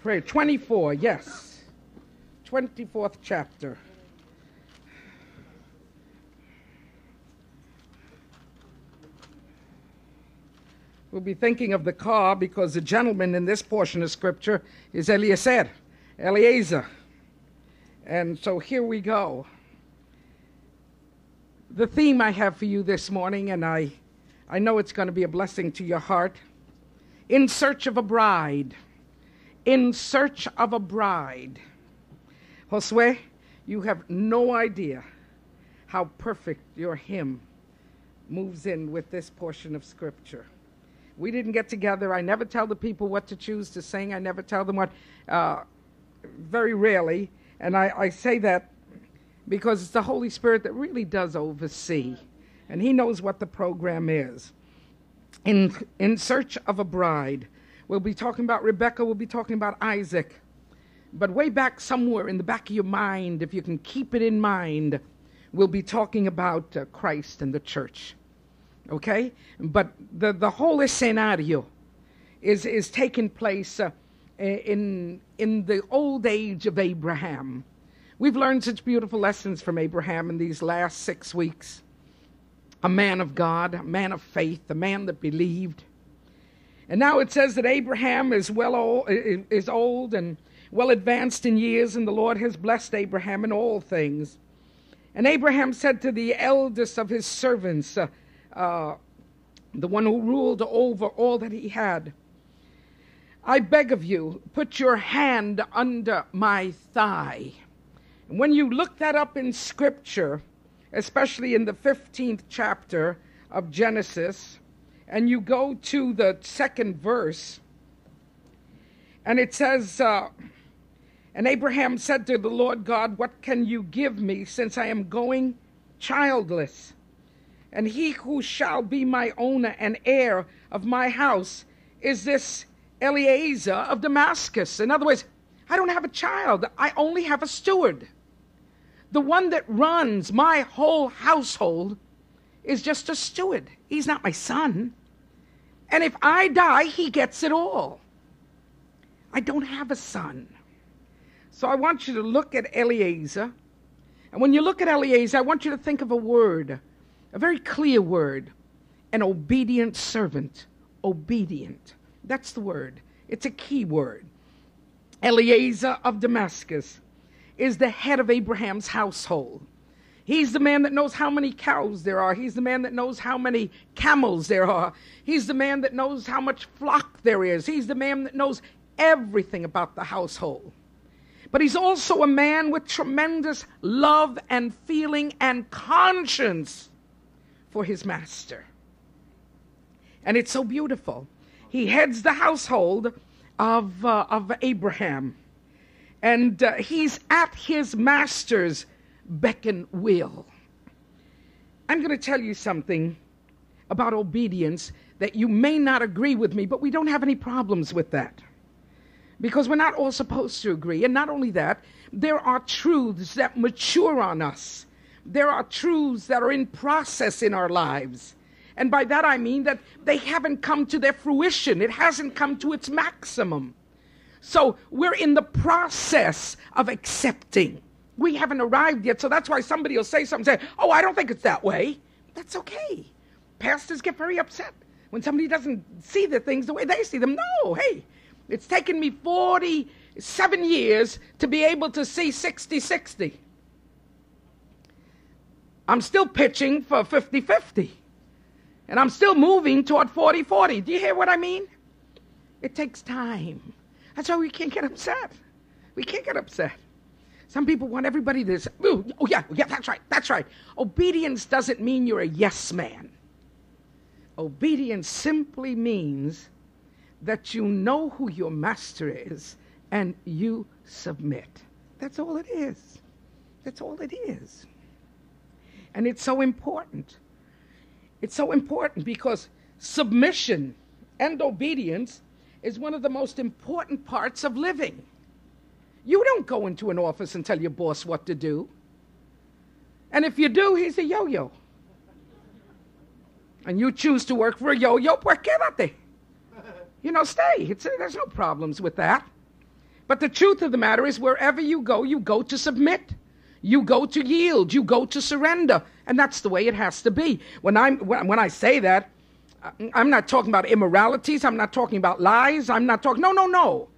Pray 24, yes. 24th chapter. We'll be thinking of the car because the gentleman in this portion of scripture is Eliezer, Eliezer. And so here we go. The theme I have for you this morning, and I, I know it's going to be a blessing to your heart In Search of a Bride. In Search of a Bride. Josue, you have no idea how perfect your hymn moves in with this portion of scripture. We didn't get together. I never tell the people what to choose to sing. I never tell them what, uh, very rarely. And I, I say that because it's the Holy Spirit that really does oversee. And He knows what the program is. In, in Search of a Bride, we'll be talking about Rebecca, we'll be talking about Isaac. But way back somewhere in the back of your mind, if you can keep it in mind, we'll be talking about uh, Christ and the church okay? But the, the whole scenario is, is taking place uh, in, in the old age of Abraham. We've learned such beautiful lessons from Abraham in these last six weeks. A man of God, a man of faith, a man that believed. And now it says that Abraham is well old, is old and well advanced in years, and the Lord has blessed Abraham in all things. And Abraham said to the eldest of his servants, uh, uh, the one who ruled over all that he had. I beg of you, put your hand under my thigh. And when you look that up in Scripture, especially in the 15th chapter of Genesis, and you go to the second verse, and it says, uh, And Abraham said to the Lord God, What can you give me since I am going childless? and he who shall be my owner and heir of my house is this Eliezer of Damascus. In other words, I don't have a child, I only have a steward. The one that runs my whole household is just a steward. He's not my son. And if I die, he gets it all. I don't have a son. So I want you to look at Eliezer. And when you look at Eliezer, I want you to think of a word a very clear word an obedient servant. Obedient. That's the word. It's a key word. Eliezer of Damascus is the head of Abraham's household. He's the man that knows how many cows there are. He's the man that knows how many camels there are. He's the man that knows how much flock there is. He's the man that knows everything about the household. But he's also a man with tremendous love and feeling and conscience for his master. And it's so beautiful. He heads the household of, uh, of Abraham, and uh, he's at his master's beck and will. I'm going to tell you something about obedience that you may not agree with me, but we don't have any problems with that. Because we're not all supposed to agree. And not only that, there are truths that mature on us there are truths that are in process in our lives. And by that I mean that they haven't come to their fruition, it hasn't come to its maximum. So we're in the process of accepting. We haven't arrived yet, so that's why somebody will say something, say, Oh, I don't think it's that way. That's okay. Pastors get very upset when somebody doesn't see the things the way they see them. No, hey, it's taken me 47 years to be able to see 60 60. I'm still pitching for 50 50. And I'm still moving toward 40 40. Do you hear what I mean? It takes time. That's why we can't get upset. We can't get upset. Some people want everybody to say, oh, yeah, oh, yeah, that's right, that's right. Obedience doesn't mean you're a yes man. Obedience simply means that you know who your master is and you submit. That's all it is. That's all it is. And it's so important. It's so important because submission and obedience is one of the most important parts of living. You don't go into an office and tell your boss what to do. And if you do, he's a yo yo. And you choose to work for a yo yo, pues quédate. You know, stay. It's, there's no problems with that. But the truth of the matter is, wherever you go, you go to submit. You go to yield. You go to surrender. And that's the way it has to be. When, I'm, when I say that, uh, I'm not talking about immoralities. I'm not talking about lies. I'm not talking, no, no, no.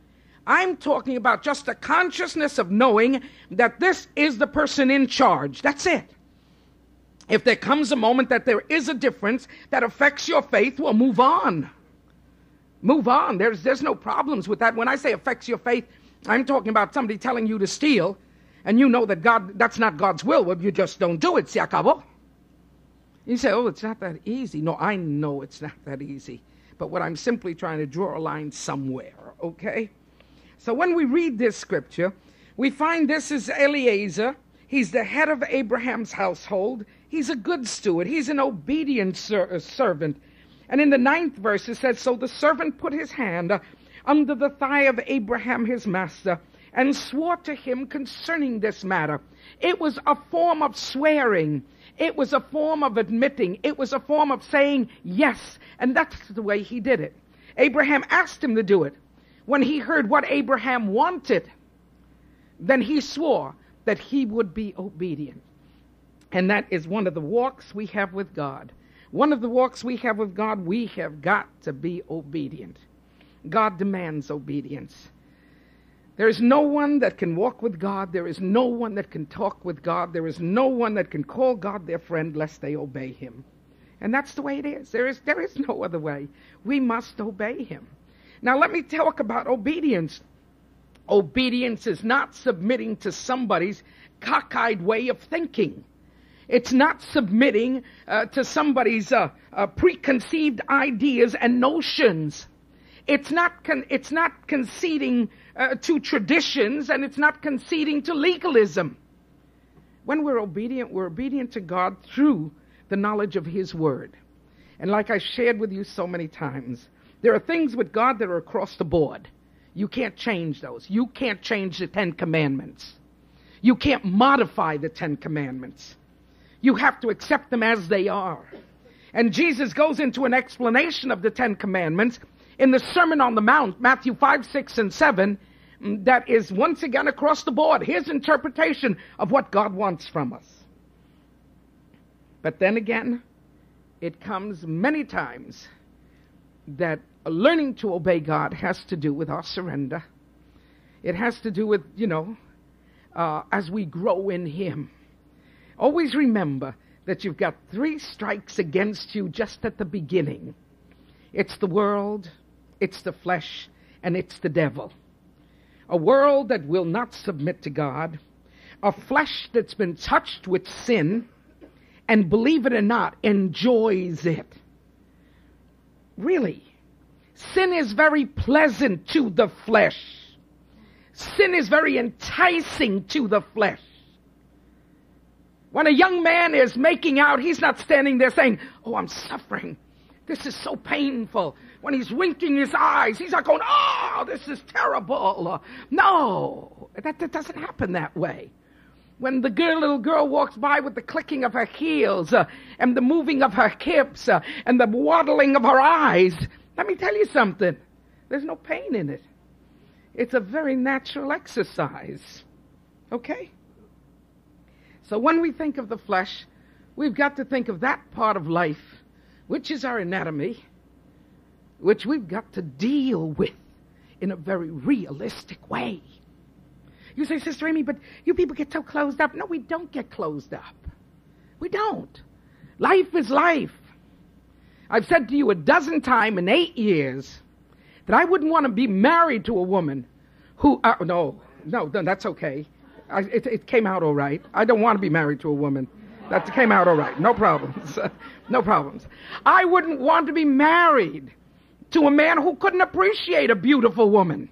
I'm talking about just the consciousness of knowing that this is the person in charge. That's it. If there comes a moment that there is a difference that affects your faith, well, move on. Move on. There's, there's no problems with that. When I say affects your faith, I'm talking about somebody telling you to steal, and you know that God that's not God's will, well, you just don't do it, se acabó. You say, oh, it's not that easy. No, I know it's not that easy. But what I'm simply trying to draw a line somewhere, okay? So when we read this scripture, we find this is Eliezer. He's the head of Abraham's household. He's a good steward. He's an obedient ser- uh, servant. And in the ninth verse, it says, So the servant put his hand uh, under the thigh of Abraham his master and swore to him concerning this matter. It was a form of swearing. It was a form of admitting. It was a form of saying yes. And that's the way he did it. Abraham asked him to do it. When he heard what Abraham wanted, then he swore that he would be obedient. And that is one of the walks we have with God. One of the walks we have with God, we have got to be obedient. God demands obedience. There is no one that can walk with God. There is no one that can talk with God. There is no one that can call God their friend lest they obey him. And that's the way it is. There is, there is no other way. We must obey him. Now, let me talk about obedience. Obedience is not submitting to somebody's cockeyed way of thinking. It's not submitting uh, to somebody's uh, uh, preconceived ideas and notions. It's not, con- it's not conceding uh, to traditions and it's not conceding to legalism. When we're obedient, we're obedient to God through the knowledge of His Word. And like I shared with you so many times, there are things with God that are across the board. You can't change those. You can't change the Ten Commandments. You can't modify the Ten Commandments. You have to accept them as they are. And Jesus goes into an explanation of the Ten Commandments in the Sermon on the Mount, Matthew 5, 6, and 7, mm, that is once again across the board his interpretation of what God wants from us. But then again, it comes many times that learning to obey God has to do with our surrender. It has to do with, you know, uh, as we grow in Him. Always remember that you've got three strikes against you just at the beginning it's the world, it's the flesh, and it's the devil. A world that will not submit to God, a flesh that's been touched with sin, and believe it or not, enjoys it. Really. Sin is very pleasant to the flesh. Sin is very enticing to the flesh. When a young man is making out, he's not standing there saying, Oh, I'm suffering. This is so painful. When he's winking his eyes, he's not going, Oh, this is terrible. No, that, that doesn't happen that way. When the little girl walks by with the clicking of her heels uh, and the moving of her hips uh, and the waddling of her eyes, let me tell you something. There's no pain in it. It's a very natural exercise. Okay? So when we think of the flesh, we've got to think of that part of life, which is our anatomy, which we've got to deal with in a very realistic way. You say, Sister Amy, but you people get so closed up. No, we don't get closed up. We don't. Life is life. I've said to you a dozen times in eight years that I wouldn't want to be married to a woman who, uh, no, no, no, that's okay. I, it, it came out all right. I don't want to be married to a woman. That came out all right. No problems. no problems. I wouldn't want to be married to a man who couldn't appreciate a beautiful woman.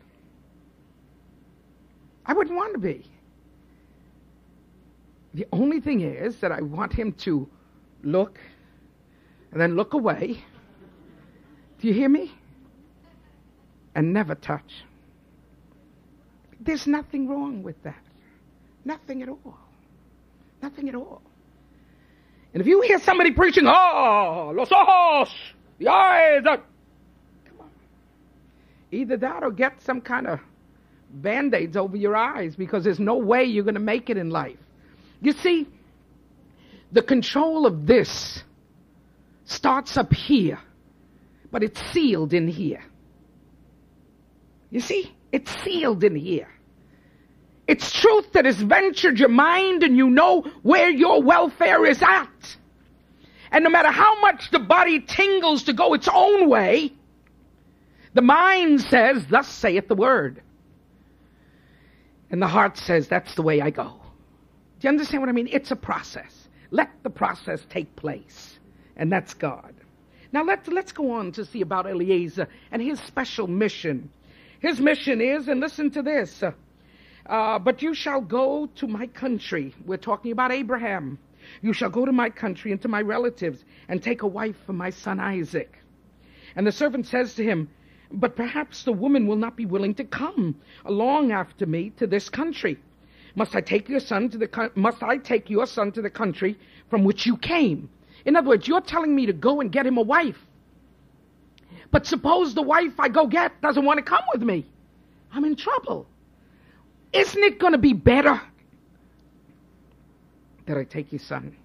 I wouldn't want to be. The only thing is that I want him to look and then look away. Do you hear me? And never touch. There's nothing wrong with that. Nothing at all. Nothing at all. And if you hear somebody preaching, oh, los ojos, the eyes, are, come on. Either that or get some kind of band aids over your eyes because there's no way you're going to make it in life. You see, the control of this starts up here, but it's sealed in here. You see, it's sealed in here. It's truth that has ventured your mind and you know where your welfare is at. And no matter how much the body tingles to go its own way, the mind says, Thus saith the word. And the heart says, That's the way I go. Do you understand what I mean? It's a process. Let the process take place. And that's God. Now let's, let's go on to see about Eliezer and his special mission. His mission is, and listen to this, uh, but you shall go to my country. We're talking about Abraham. You shall go to my country and to my relatives and take a wife for my son Isaac. And the servant says to him, But perhaps the woman will not be willing to come along after me to this country. Must I take your son to the must I take your son to the country from which you came? In other words, you're telling me to go and get him a wife. But suppose the wife I go get doesn't want to come with me. I'm in trouble. Isn't it going to be better that I take your son?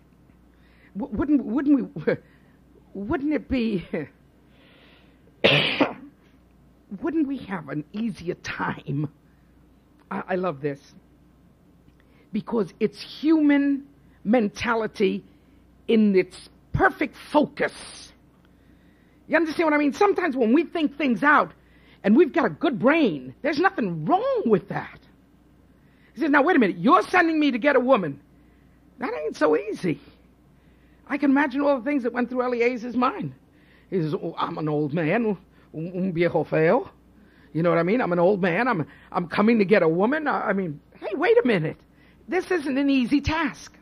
Wouldn't, wouldn't we, wouldn't it be, wouldn't we have an easier time? I, I love this. Because it's human mentality in its perfect focus. You understand what I mean? Sometimes when we think things out and we've got a good brain, there's nothing wrong with that. He says, Now, wait a minute. You're sending me to get a woman. That ain't so easy. I can imagine all the things that went through Eliezer's mind. He says, oh, I'm an old man, un viejo feo. You know what I mean? I'm an old man. I'm, I'm coming to get a woman. I, I mean, hey, wait a minute. This isn't an easy task.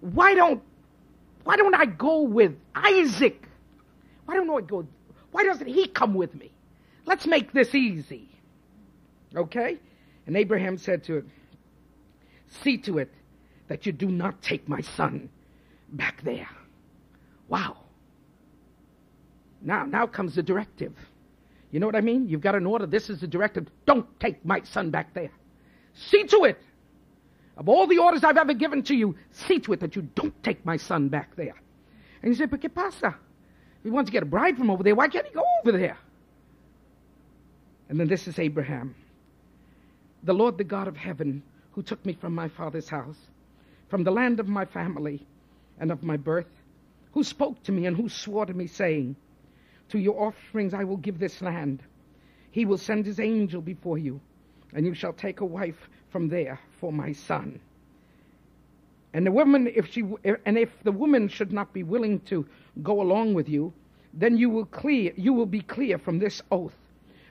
Why don't, why don't I go with Isaac? Why don't I go? Why doesn't he come with me? Let's make this easy. Okay? And Abraham said to it, See to it that you do not take my son back there. Wow. Now, now comes the directive. You know what I mean? You've got an order. This is the directive. Don't take my son back there. See to it. Of all the orders I've ever given to you, see to it that you don't take my son back there. And he said, But ¿qué pasa? He wants to get a bride from over there, why can't he go over there? And then this is Abraham the Lord, the God of heaven, who took me from my father's house, from the land of my family and of my birth, who spoke to me and who swore to me, saying, To your offsprings I will give this land. He will send his angel before you, and you shall take a wife from there for my son. And the woman, if she, and if the woman should not be willing to go along with you, then you will clear, you will be clear from this oath.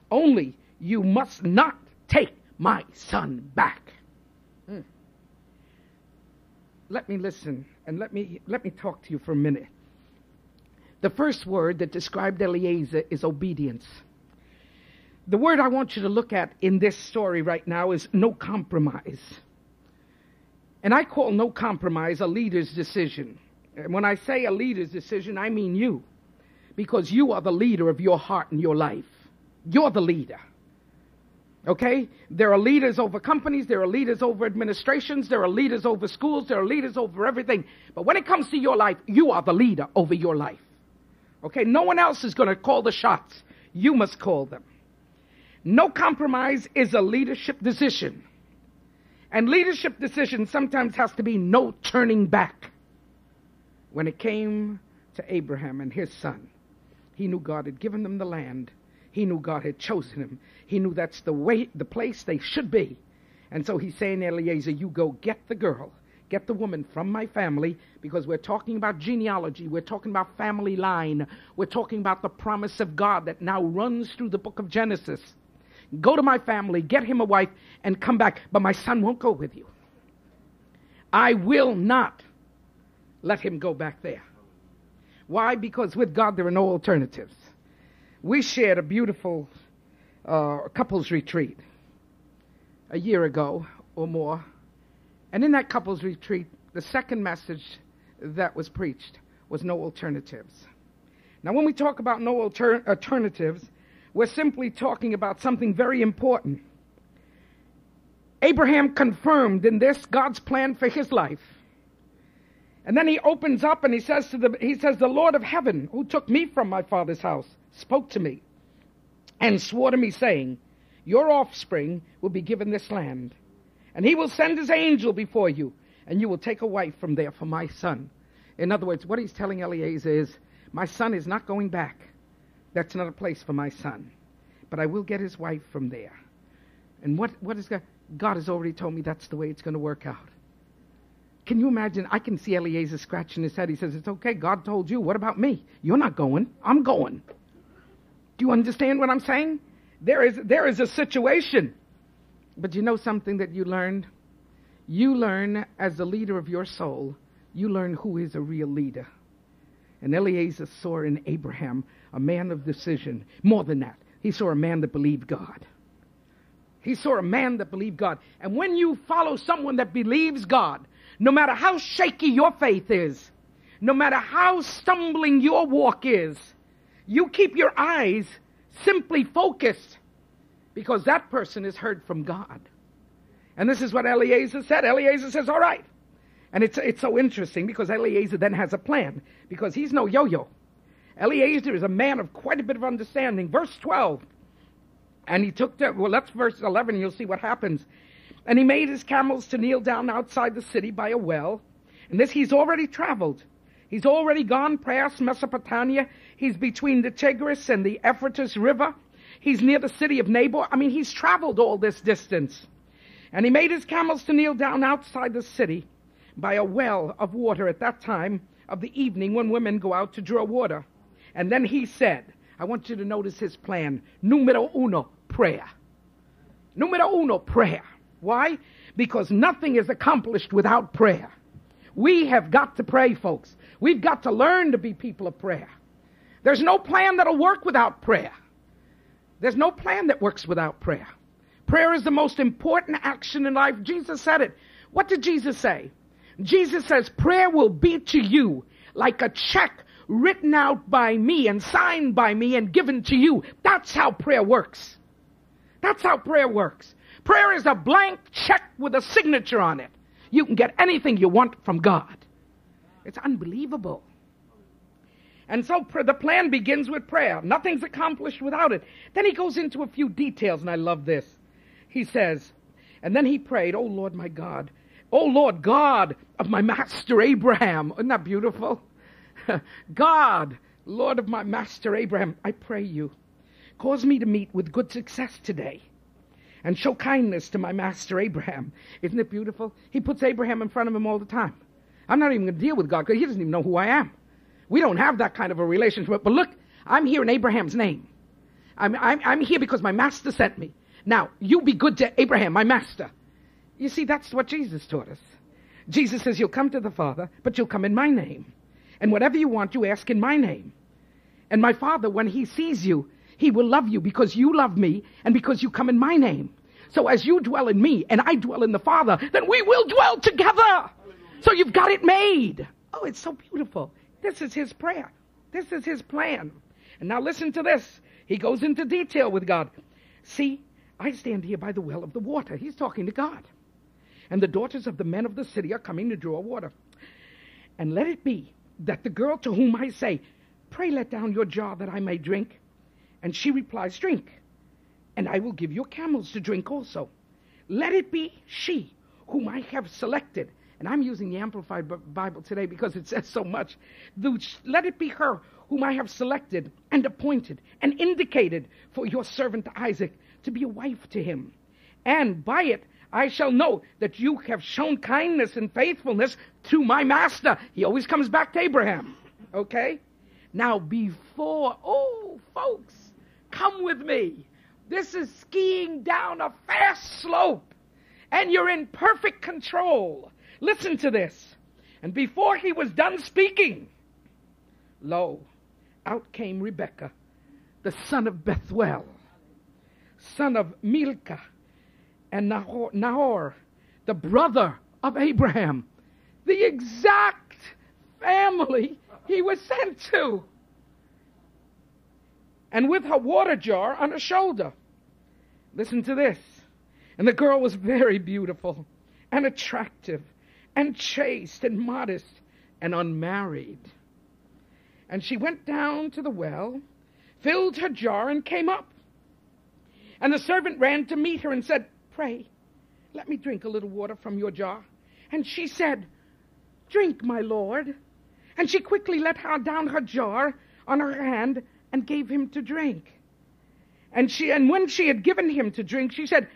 Only you must not take my son back. Hmm. Let me listen and let me, let me talk to you for a minute. The first word that described Eliezer is obedience. The word I want you to look at in this story right now is no compromise. And I call no compromise a leader's decision. And when I say a leader's decision, I mean you. Because you are the leader of your heart and your life. You're the leader. Okay? There are leaders over companies, there are leaders over administrations, there are leaders over schools, there are leaders over everything. But when it comes to your life, you are the leader over your life. Okay? No one else is going to call the shots. You must call them. No compromise is a leadership decision. And leadership decision sometimes has to be no turning back. When it came to Abraham and his son, he knew God had given them the land he knew God had chosen him. He knew that's the way, the place they should be. And so he's saying, Eliezer, you go get the girl, get the woman from my family, because we're talking about genealogy, we're talking about family line, we're talking about the promise of God that now runs through the book of Genesis. Go to my family, get him a wife, and come back. But my son won't go with you. I will not let him go back there. Why? Because with God there are no alternatives we shared a beautiful uh, couples retreat a year ago or more. And in that couples retreat, the second message that was preached was no alternatives. Now, when we talk about no alter- alternatives, we're simply talking about something very important. Abraham confirmed in this God's plan for his life. And then he opens up and he says to the he says the Lord of heaven who took me from my father's house spoke to me and swore to me saying your offspring will be given this land and he will send his angel before you and you will take a wife from there for my son. In other words, what he's telling Eliezer is my son is not going back. That's not a place for my son. But I will get his wife from there. And what, what is God? God has already told me that's the way it's going to work out. Can you imagine? I can see Eliezer scratching his head. He says, It's okay. God told you. What about me? You're not going. I'm going. Do you understand what I'm saying? There is, there is a situation. But you know something that you learned? You learn as the leader of your soul, you learn who is a real leader. And Eliezer saw in Abraham a man of decision. More than that, he saw a man that believed God. He saw a man that believed God. And when you follow someone that believes God, no matter how shaky your faith is, no matter how stumbling your walk is, you keep your eyes simply focused because that person has heard from God. And this is what Eliezer said. Eliezer says, All right. And it's, it's so interesting because Eliezer then has a plan because he's no yo yo. Eliezer is a man of quite a bit of understanding. Verse 12. And he took the, well, that's verse 11, you'll see what happens. And he made his camels to kneel down outside the city by a well. And this, he's already traveled. He's already gone past Mesopotamia. He's between the Tigris and the Euphrates River. He's near the city of Nahor. I mean, he's traveled all this distance. And he made his camels to kneel down outside the city by a well of water at that time of the evening when women go out to draw water. And then he said, I want you to notice his plan. Numero uno, prayer. Numero uno, prayer. Why? Because nothing is accomplished without prayer. We have got to pray, folks. We've got to learn to be people of prayer. There's no plan that'll work without prayer. There's no plan that works without prayer. Prayer is the most important action in life. Jesus said it. What did Jesus say? Jesus says, prayer will be to you like a check written out by me and signed by me and given to you. That's how prayer works. That's how prayer works. Prayer is a blank check with a signature on it. You can get anything you want from God. It's unbelievable. And so the plan begins with prayer. Nothing's accomplished without it. Then he goes into a few details, and I love this. He says, and then he prayed, Oh Lord my God, Oh Lord God of my master Abraham. Isn't that beautiful? God, Lord of my master Abraham, I pray you, cause me to meet with good success today and show kindness to my master Abraham. Isn't it beautiful? He puts Abraham in front of him all the time. I'm not even going to deal with God because he doesn't even know who I am. We don't have that kind of a relationship. But look, I'm here in Abraham's name. I'm, I'm, I'm here because my master sent me. Now, you be good to Abraham, my master. You see, that's what Jesus taught us. Jesus says, You'll come to the Father, but you'll come in my name. And whatever you want, you ask in my name. And my Father, when he sees you, he will love you because you love me and because you come in my name. So as you dwell in me and I dwell in the Father, then we will dwell together. So you've got it made. Oh, it's so beautiful. This is his prayer. This is his plan. And now listen to this. He goes into detail with God. See, I stand here by the well of the water. He's talking to God. And the daughters of the men of the city are coming to draw water. And let it be that the girl to whom I say, Pray let down your jar that I may drink. And she replies, Drink, and I will give your camels to drink also. Let it be she whom I have selected. And I'm using the Amplified Bible today because it says so much. Let it be her whom I have selected and appointed and indicated for your servant Isaac to be a wife to him. And by it I shall know that you have shown kindness and faithfulness to my master. He always comes back to Abraham. Okay? Now, before, oh, folks, come with me. This is skiing down a fast slope, and you're in perfect control. Listen to this. And before he was done speaking, lo, out came Rebekah, the son of Bethuel, son of Milcah, and Nahor, Nahor, the brother of Abraham, the exact family he was sent to. And with her water jar on her shoulder. Listen to this. And the girl was very beautiful and attractive and chaste and modest and unmarried. And she went down to the well, filled her jar, and came up. And the servant ran to meet her and said, Pray, let me drink a little water from your jar. And she said, Drink, my lord. And she quickly let her down her jar on her hand and gave him to drink. And she and when she had given him to drink, she said,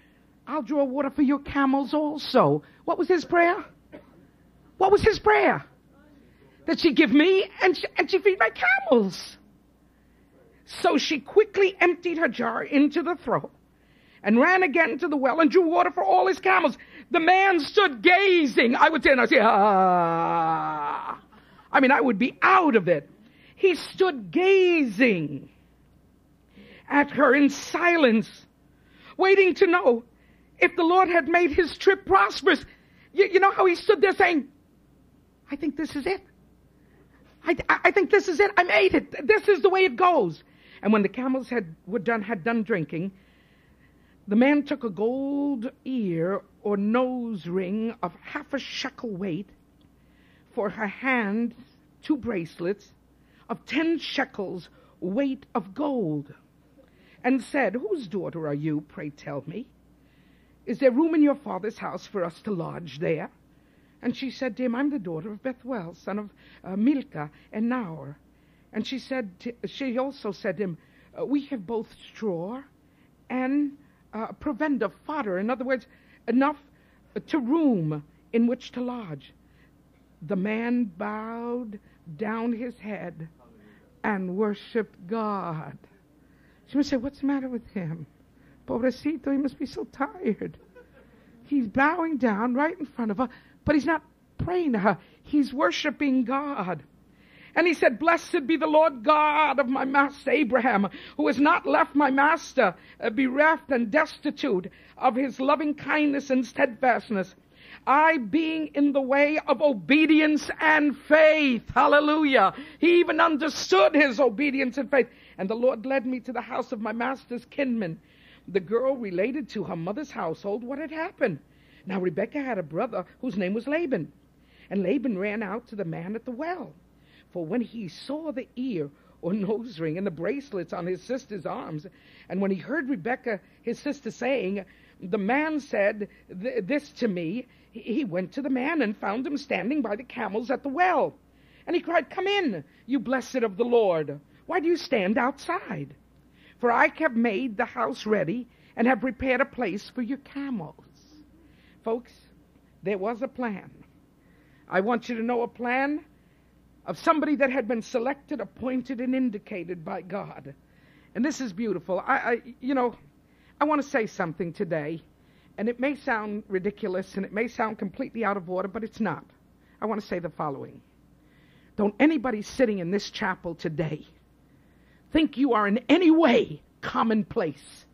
I'll draw water for your camels also. What was his prayer? What was his prayer? That she give me and she, and she feed my camels. So she quickly emptied her jar into the throat and ran again to the well and drew water for all his camels. The man stood gazing. I would say, and I say, ah. I mean, I would be out of it. He stood gazing at her in silence, waiting to know if the Lord had made his trip prosperous. You, you know how he stood there saying, I think this is it. I, I think this is it. I made it. This is the way it goes. And when the camels had, were done, had done drinking, the man took a gold ear or nose ring of half a shekel weight for her hand, two bracelets of ten shekels weight of gold, and said, Whose daughter are you, pray tell me? Is there room in your father's house for us to lodge there? And she said to him, I'm the daughter of Bethuel, son of uh, Milcah and Nahor. And she said, to, she also said to him, uh, We have both straw and uh, provender, fodder. In other words, enough to room in which to lodge. The man bowed down his head and worshiped God. She must say, What's the matter with him? Pobrecito, he must be so tired. He's bowing down right in front of her, but he's not praying to her. He's worshiping God. And he said, Blessed be the Lord God of my master Abraham, who has not left my master uh, bereft and destitute of his loving kindness and steadfastness. I being in the way of obedience and faith. Hallelujah. He even understood his obedience and faith. And the Lord led me to the house of my master's kinman the girl related to her mother's household what had happened. Now Rebekah had a brother whose name was Laban. And Laban ran out to the man at the well. For when he saw the ear or nose ring and the bracelets on his sister's arms, and when he heard Rebekah, his sister, saying, The man said this to me, he went to the man and found him standing by the camels at the well. And he cried, Come in, you blessed of the Lord. Why do you stand outside? For I have made the house ready and have prepared a place for your camels. Folks, there was a plan. I want you to know a plan of somebody that had been selected, appointed, and indicated by God. And this is beautiful. I, I you know, I want to say something today, and it may sound ridiculous and it may sound completely out of order, but it's not. I want to say the following. Don't anybody sitting in this chapel today think you are in any way commonplace.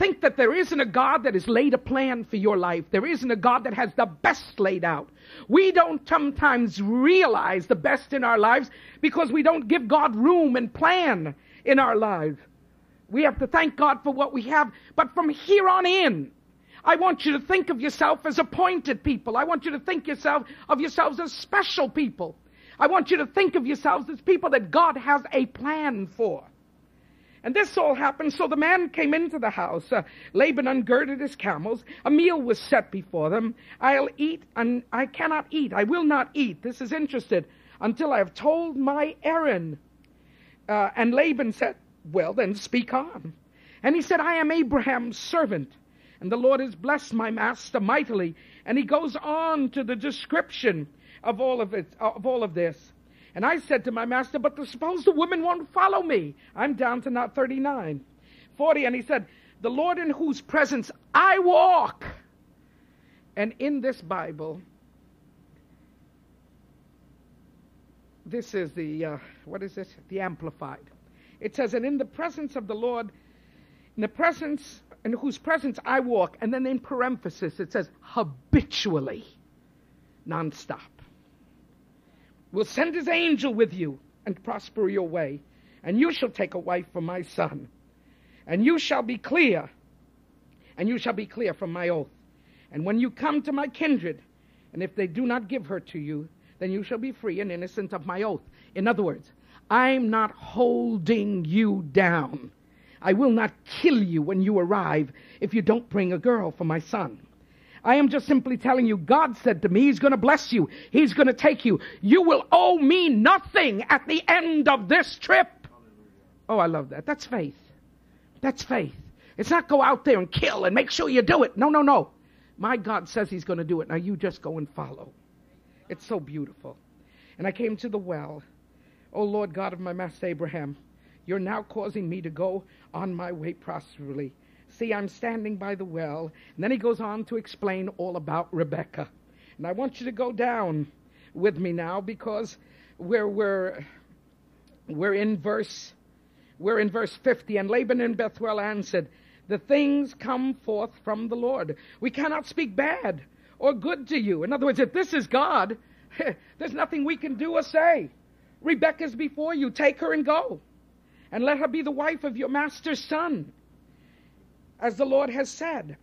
Think that there isn't a God that has laid a plan for your life. There isn't a God that has the best laid out. We don't sometimes realize the best in our lives because we don't give God room and plan in our lives. We have to thank God for what we have. But from here on in, I want you to think of yourself as appointed people. I want you to think yourself of yourselves as special people. I want you to think of yourselves as people that God has a plan for. And this all happened. So the man came into the house. Uh, Laban ungirded his camels. A meal was set before them. I'll eat, and I cannot eat. I will not eat. This is interested until I have told my errand. Uh, and Laban said, Well, then speak on. And he said, I am Abraham's servant, and the Lord has blessed my master mightily. And he goes on to the description of all of it, of all of this. And I said to my master, but suppose the woman won't follow me. I'm down to not 39. 40. And he said, the Lord in whose presence I walk. And in this Bible, this is the, uh, what is this? The Amplified. It says, and in the presence of the Lord, in the presence, in whose presence I walk, and then in parenthesis it says, habitually, nonstop will send his angel with you and prosper your way. And you shall take a wife for my son. And you shall be clear and you shall be clear from my oath. And when you come to my kindred, and if they do not give her to you, then you shall be free and innocent of my oath. In other words, I'm not holding you down. I will not kill you when you arrive if you don't bring a girl for my son. I am just simply telling you, God said to me, He's going to bless you. He's going to take you. You will owe me nothing at the end of this trip. Oh, I love that. That's faith. That's faith. It's not go out there and kill and make sure you do it. No, no, no. My God says He's going to do it. Now you just go and follow. It's so beautiful. And I came to the well. Oh, Lord God of my master Abraham, you're now causing me to go on my way prosperously. See, I'm standing by the well. And then he goes on to explain all about Rebecca. And I want you to go down with me now because we're, we're, we're in verse we're in verse 50. And Laban and Bethuel answered, The things come forth from the Lord. We cannot speak bad or good to you. In other words, if this is God, there's nothing we can do or say. Rebecca's before you. Take her and go. And let her be the wife of your master's son as the Lord has said.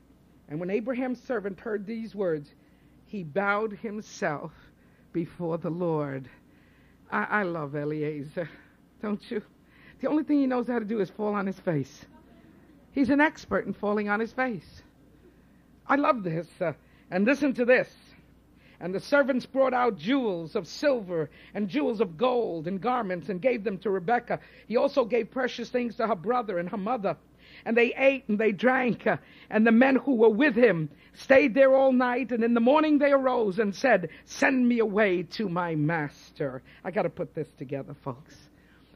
And when Abraham's servant heard these words, he bowed himself before the Lord. I, I love Eliezer, don't you? The only thing he knows how to do is fall on his face. He's an expert in falling on his face. I love this. Uh, and listen to this. And the servants brought out jewels of silver and jewels of gold and garments and gave them to Rebekah. He also gave precious things to her brother and her mother and they ate and they drank. Uh, and the men who were with him stayed there all night. And in the morning they arose and said, Send me away to my master. I got to put this together, folks.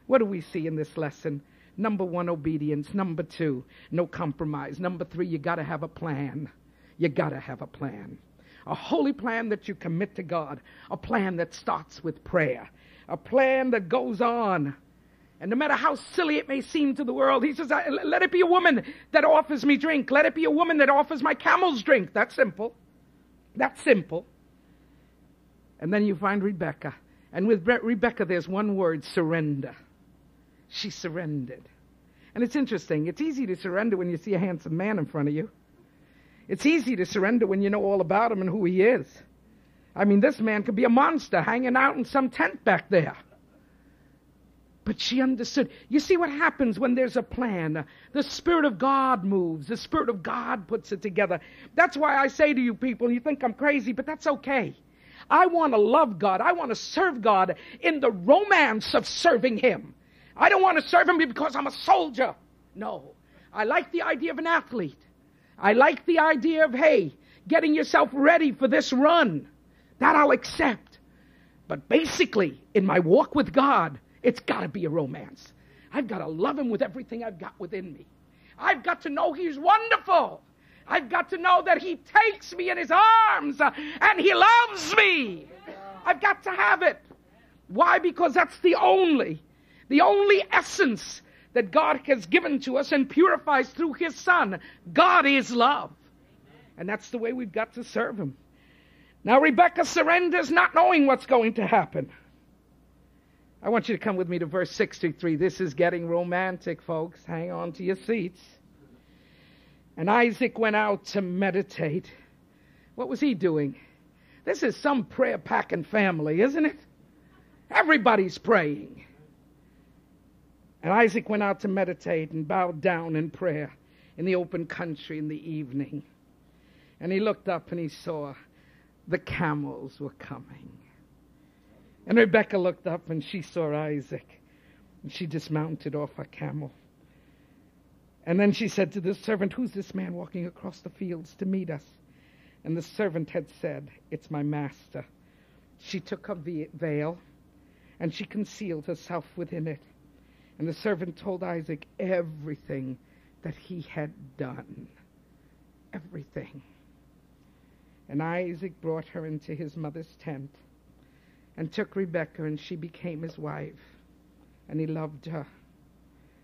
What do we see in this lesson? Number one, obedience. Number two, no compromise. Number three, you got to have a plan. You got to have a plan. A holy plan that you commit to God. A plan that starts with prayer. A plan that goes on and no matter how silly it may seem to the world, he says, let it be a woman that offers me drink. Let it be a woman that offers my camels drink. That's simple. That's simple. And then you find Rebecca. And with Rebecca, there's one word surrender. She surrendered. And it's interesting. It's easy to surrender when you see a handsome man in front of you. It's easy to surrender when you know all about him and who he is. I mean, this man could be a monster hanging out in some tent back there. But she understood. You see what happens when there's a plan? The Spirit of God moves. The Spirit of God puts it together. That's why I say to you people, you think I'm crazy, but that's okay. I want to love God. I want to serve God in the romance of serving Him. I don't want to serve Him because I'm a soldier. No. I like the idea of an athlete. I like the idea of, hey, getting yourself ready for this run. That I'll accept. But basically, in my walk with God, it's got to be a romance. I've got to love him with everything I've got within me. I've got to know he's wonderful. I've got to know that he takes me in his arms and he loves me. I've got to have it. Why? Because that's the only, the only essence that God has given to us and purifies through his son. God is love. And that's the way we've got to serve him. Now Rebecca surrenders not knowing what's going to happen. I want you to come with me to verse 63. This is getting romantic, folks. Hang on to your seats. And Isaac went out to meditate. What was he doing? This is some prayer packing family, isn't it? Everybody's praying. And Isaac went out to meditate and bowed down in prayer in the open country in the evening. And he looked up and he saw the camels were coming. And Rebecca looked up and she saw Isaac. And she dismounted off her camel. And then she said to the servant, Who's this man walking across the fields to meet us? And the servant had said, It's my master. She took her veil and she concealed herself within it. And the servant told Isaac everything that he had done. Everything. And Isaac brought her into his mother's tent and took Rebekah, and she became his wife. And he loved her.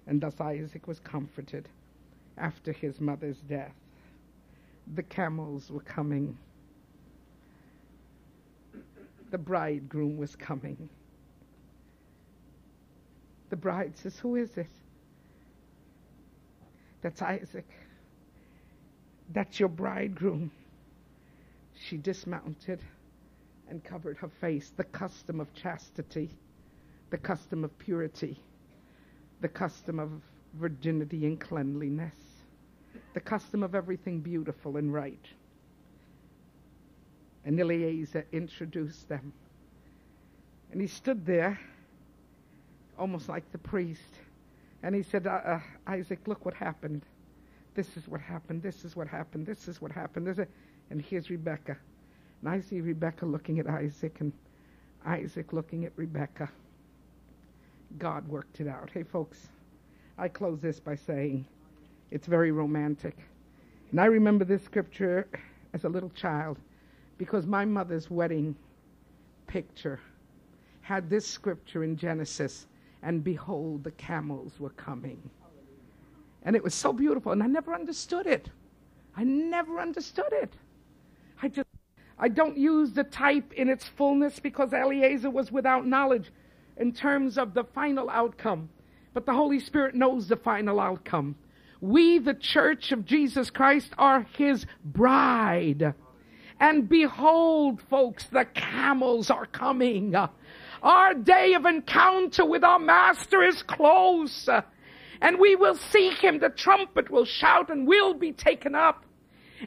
And thus Isaac was comforted after his mother's death. The camels were coming. The bridegroom was coming. The bride says, Who is it? That's Isaac. That's your bridegroom. She dismounted and covered her face, the custom of chastity, the custom of purity, the custom of virginity and cleanliness, the custom of everything beautiful and right. And Eliezer introduced them. And he stood there, almost like the priest, and he said, uh, uh, Isaac, look what happened. This is what happened. This is what happened. This is what happened. This is and here's Rebecca. And I see Rebecca looking at Isaac and Isaac looking at Rebecca. God worked it out. Hey, folks, I close this by saying it's very romantic. And I remember this scripture as a little child because my mother's wedding picture had this scripture in Genesis and behold, the camels were coming. And it was so beautiful, and I never understood it. I never understood it. I don't use the type in its fullness because Eliezer was without knowledge in terms of the final outcome. But the Holy Spirit knows the final outcome. We, the church of Jesus Christ, are his bride. And behold, folks, the camels are coming. Our day of encounter with our Master is close. And we will seek him. The trumpet will shout and we'll be taken up.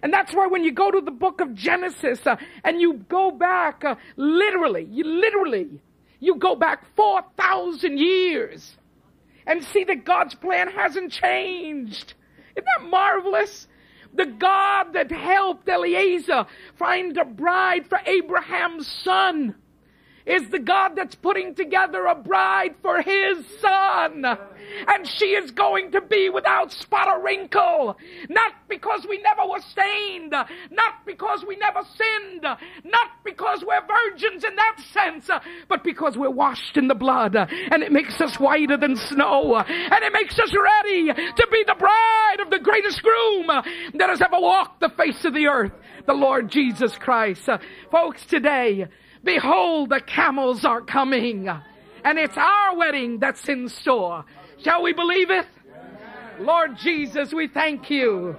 And that's why when you go to the book of Genesis uh, and you go back, uh, literally, you literally, you go back 4,000 years and see that God's plan hasn't changed. Isn't that marvelous? The God that helped Eliezer find a bride for Abraham's son is the God that's putting together a bride for his son. And she is going to be without spot or wrinkle. Not because we never were stained. Not because we never sinned. Not because we're virgins in that sense. But because we're washed in the blood. And it makes us whiter than snow. And it makes us ready to be the bride of the greatest groom that has ever walked the face of the earth. The Lord Jesus Christ. Folks, today, Behold, the camels are coming. And it's our wedding that's in store. Shall we believe it? Lord Jesus, we thank you.